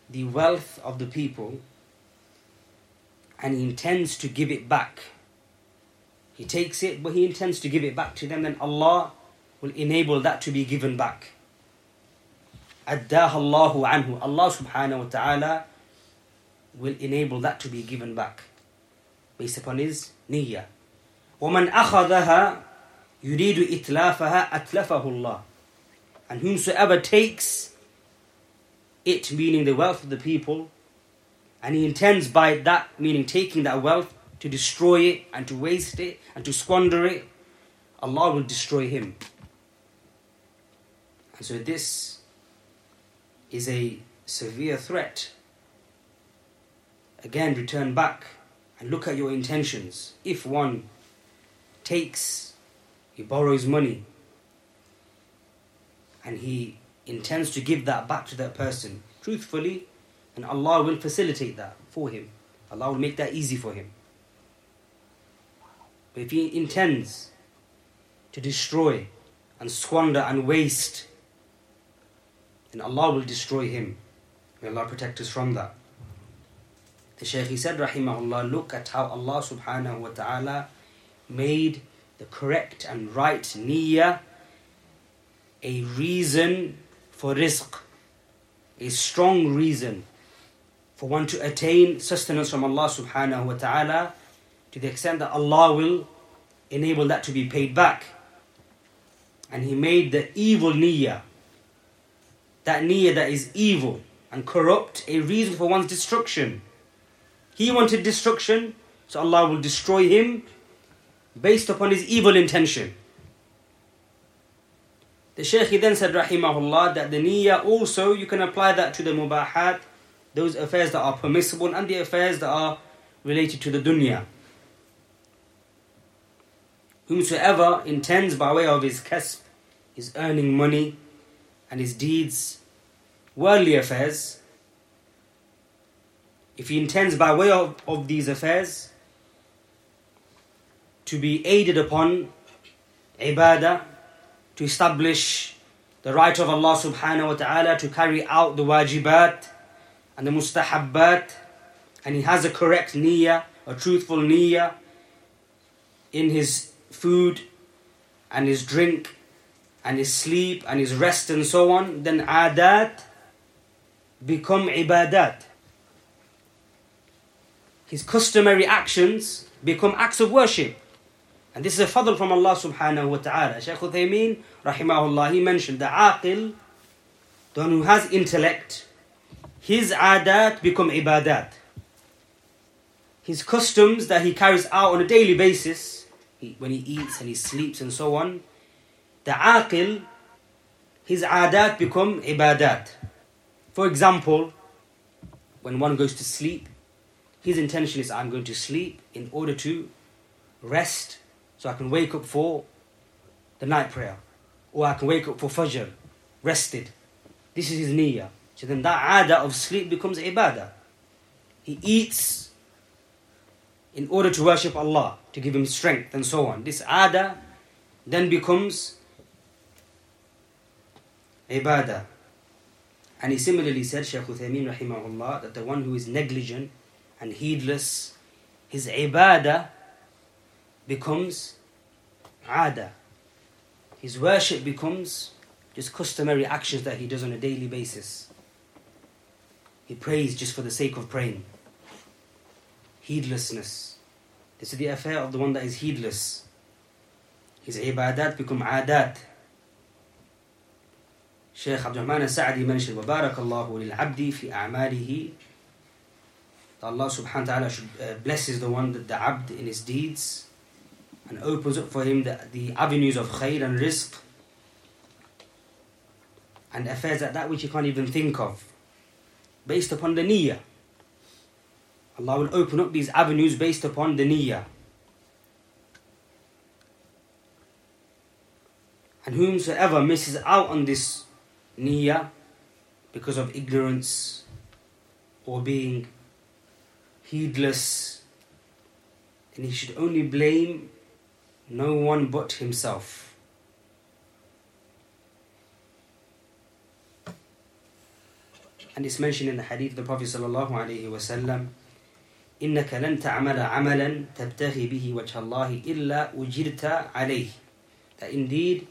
the wealth of the people and intends to give it back, he takes it, but he intends to give it back to them, then Allah will enable that to be given back. Addah Allahu anhu. Allah subhanahu wa ta'ala will enable that to be given back based upon his niyyah. وَمَنْ أَخَذَهَا يريد إتلافها أتلفه الله And whomsoever takes it, meaning the wealth of the people, and he intends by that, meaning taking that wealth, to destroy it and to waste it and to squander it, Allah will destroy him. And so this is a severe threat. Again, return back and look at your intentions. If one takes, he borrows money, and he intends to give that back to that person truthfully, and Allah will facilitate that for him. Allah will make that easy for him. But if he intends to destroy and squander and waste, then Allah will destroy him. May Allah protect us from that. The Shaykh he said, Rahimahullah, look at how Allah subhanahu wa ta'ala made the correct and right niyyah a reason for rizq, a strong reason for one to attain sustenance from Allah subhanahu wa ta'ala to the extent that Allah will enable that to be paid back. And He made the evil niyyah, that niyyah that is evil and corrupt, a reason for one's destruction. He wanted destruction, so Allah will destroy him based upon his evil intention. The Shaykh then said, Rahimahullah, that the niyyah also, you can apply that to the mubahat, those affairs that are permissible, and the affairs that are related to the dunya. Whomsoever intends by way of his kasb, his earning money, and his deeds, worldly affairs, if he intends by way of, of these affairs to be aided upon ibadah, to establish the right of Allah subhanahu wa ta'ala to carry out the wajibat and the mustahabbat, and he has a correct niyyah, a truthful niyyah in his food and his drink and his sleep and his rest and so on, then adat become ibadat. His customary actions become acts of worship. And this is a fadl from Allah subhanahu wa ta'ala. Shaykh Uthaymeen, rahimahullah, he mentioned the aqil, the one who has intellect, his adat become ibadat. His customs that he carries out on a daily basis, he, when he eats and he sleeps and so on, the aqil, his adat become ibadat. For example, when one goes to sleep, his intention is I'm going to sleep in order to rest so I can wake up for the night prayer. Or I can wake up for Fajr, rested. This is his niyyah. So then that ada of sleep becomes ibadah. He eats in order to worship Allah, to give him strength and so on. This ada then becomes ibadah. And he similarly said, Shaykh Uthaymeen rahimahullah, that the one who is negligent and heedless, his ibadah becomes ada. His worship becomes just customary actions that he does on a daily basis. He prays just for the sake of praying. Heedlessness. This is the affair of the one that is heedless. His ibadat become adat. Shaykh Abdul al-Sa'di mentioned, وَبَارَكَ اللَّهُ لِلْعَبْدِ فِي أَعْمَالِهِ Allah subhanahu wa ta'ala should, uh, blesses the one that the abd in his deeds and opens up for him the, the avenues of khair and rizq and affairs like that which he can't even think of based upon the niyyah. Allah will open up these avenues based upon the niyyah. And whomsoever misses out on this niyyah because of ignorance or being heedless, then he should only blame no one but himself. And it's mentioned in the hadith of the Prophet sallallahu alaihi wasallam, إنك لن تعمل عملا تبتغي به وجه الله إلا أجرت عليه. That indeed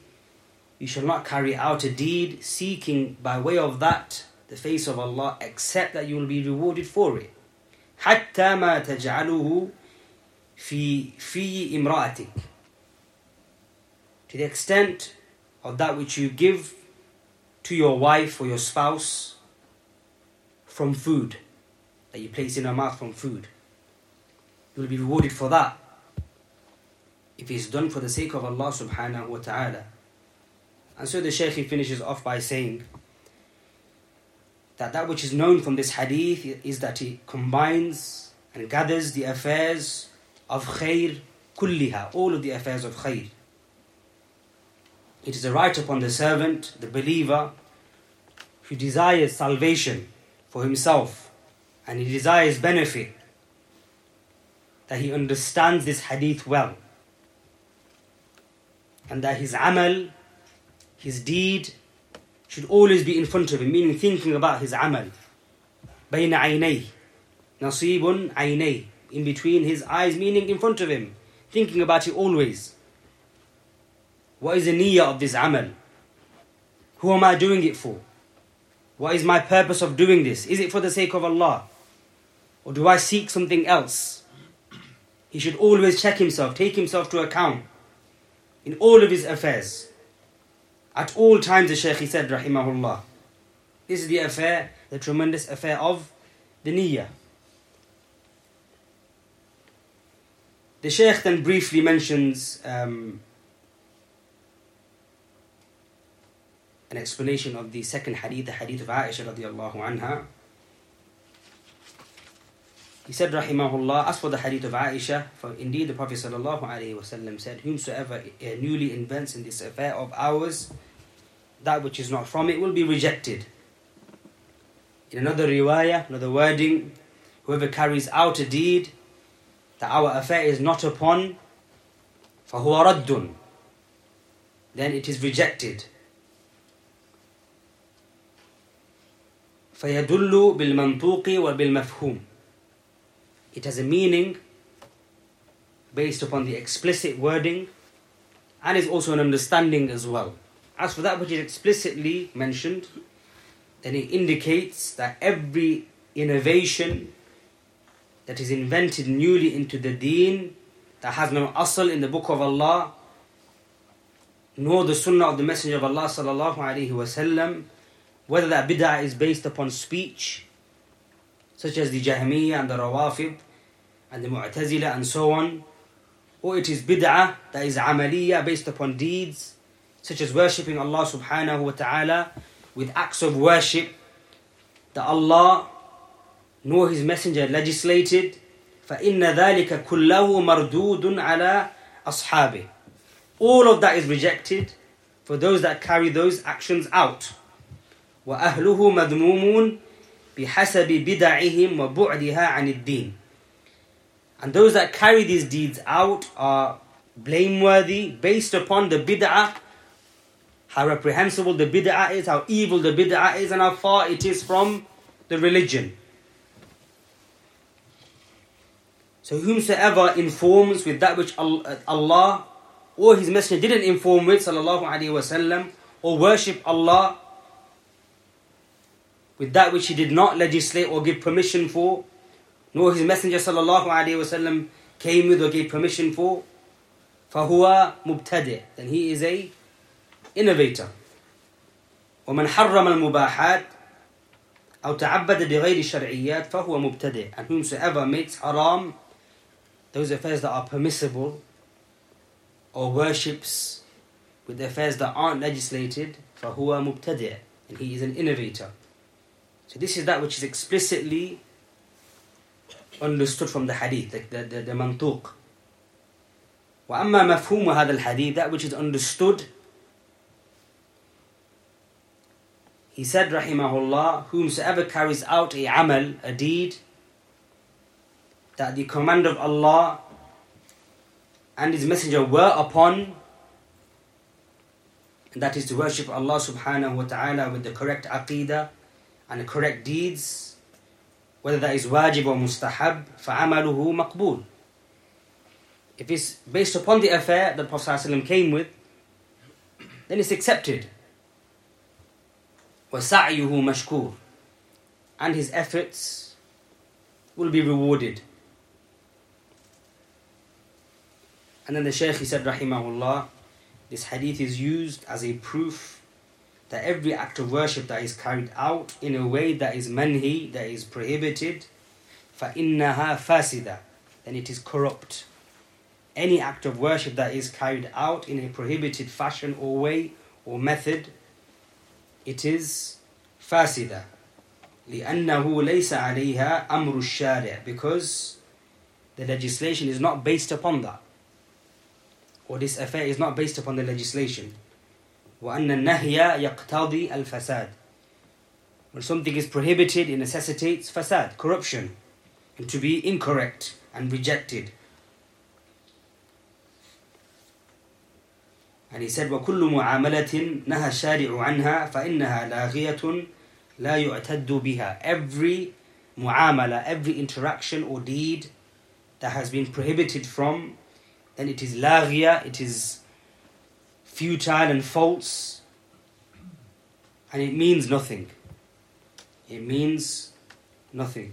you shall not carry out a deed seeking by way of that the face of Allah except that you will be rewarded for it. حتى ما تجعله في في امرأتك to the extent of that which you give to your wife or your spouse from food that you place in her mouth from food. Will be rewarded for that if it's done for the sake of Allah subhanahu wa ta'ala. And so the Shaykh he finishes off by saying that that which is known from this hadith is that he combines and gathers the affairs of khair kulliha, all of the affairs of khair. It is a right upon the servant, the believer, who desires salvation for himself and he desires benefit, that he understands this hadith well and that his amal, his deed, should always be in front of him, meaning thinking about his amal. بين عينيه نصيب عينيه in between his eyes, meaning in front of him, thinking about it always. What is the niyyah of this amal? Who am I doing it for? What is my purpose of doing this? Is it for the sake of Allah? Or do I seek something else? He should always check himself, take himself to account in all of his affairs. At all times, the Shaykh said, Rahimahullah, this is the affair, the tremendous affair of the niyyah. The Shaykh then briefly mentions um, an explanation of the second hadith, the hadith of Aisha radiallahu anha. He said, Rahimahullah, as for the hadith of Aisha, for indeed the Prophet sallallahu alaihi wasallam said, Whomsoever uh, newly invents in this affair of ours, that which is not from it will be rejected. In another riwayah, another wording, whoever carries out a deed that our affair is not upon, فَهُوَ رَدٌّ Then it is rejected. فيدل بالمنطوق وبالمفهوم it has a meaning based upon the explicit wording and is also an understanding as well. As for that which is explicitly mentioned, then it indicates that every innovation that is invented newly into the deen, that has no asl in the book of Allah, nor the sunnah of the Messenger of Allah whether that bid'ah is based upon speech, such as the Jahmiyyah and the Rawafid and the Mu'tazila and so on, or it is bid'ah that is amaliyah based upon deeds, such as worshipping Allah subhanahu wa ta'ala with acts of worship that Allah nor His Messenger legislated, فَإِنَّ ذَلِكَ كُلَّهُ مَرْدُودٌ عَلَى أَصْحَابِهِ All of that is rejected for those that carry those actions out. وأهله مذمومون بحسب بدعهم وبعدها عن الدين. And those that carry these deeds out are blameworthy based upon the bid'ah, how reprehensible the bid'ah is, how evil the bid'ah is, and how far it is from the religion. So whomsoever informs with that which Allah or His Messenger didn't inform with, sallallahu alaihi wasallam, or worship Allah with that which he did not legislate or give permission for, nor his messenger sallallahu alaihi wasallam came with or gave permission for, فهو مبتدئ then he is a innovator. ومن حرم المباحات أو تعبد بغير الشرعيات فهو مبتدئ and whomsoever makes haram those affairs that are permissible or worships with the affairs that aren't legislated فهو مبتدئ and he is an innovator. So this is that which is explicitly understood from the hadith, the, the, the, the mantuq. وأما مفهوم هذا الحديث that which is understood he said rahimahullah whomsoever carries out a amal a deed that the command of Allah and his messenger were upon and that is to worship Allah subhanahu wa ta'ala with the correct aqidah and the correct deeds, whether that is wajib or mustahab, فَعَمَلُهُ مَقْبُولٌ If it's based upon the affair that Prophet ﷺ came with, then it's accepted. وَسَعْيُهُ مَشْكُورٌ And his efforts will be rewarded. And then the Shaykh he said, Rahimahullah, this hadith is used as a proof that every act of worship that is carried out in a way that is manhi, that is prohibited, فَإِنَّهَا فَاسِدَةٌ Then it is corrupt. Any act of worship that is carried out in a prohibited fashion or way or method, it is فاسدة لأنه ليس عليها أمر الشارع because the legislation is not based upon that or this affair is not based upon the legislation وأن النهي يقتضي الفساد when something is prohibited it necessitates fasad corruption and to be incorrect and rejected and he said وكل معاملة نهى الشارع عنها فإنها لاغية لا يعتد بها every muamala every interaction or deed that has been prohibited from then it is laghia it is futile and false and it means nothing it means nothing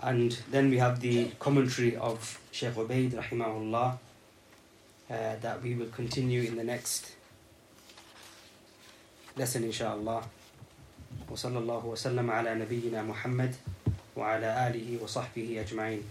and then we have the commentary of Sheikh Ubaid rahimahullah uh, that we will continue in the next lesson inshallah وصلى الله وسلم على نبينا محمد وعلى آله وصحبه أجمعين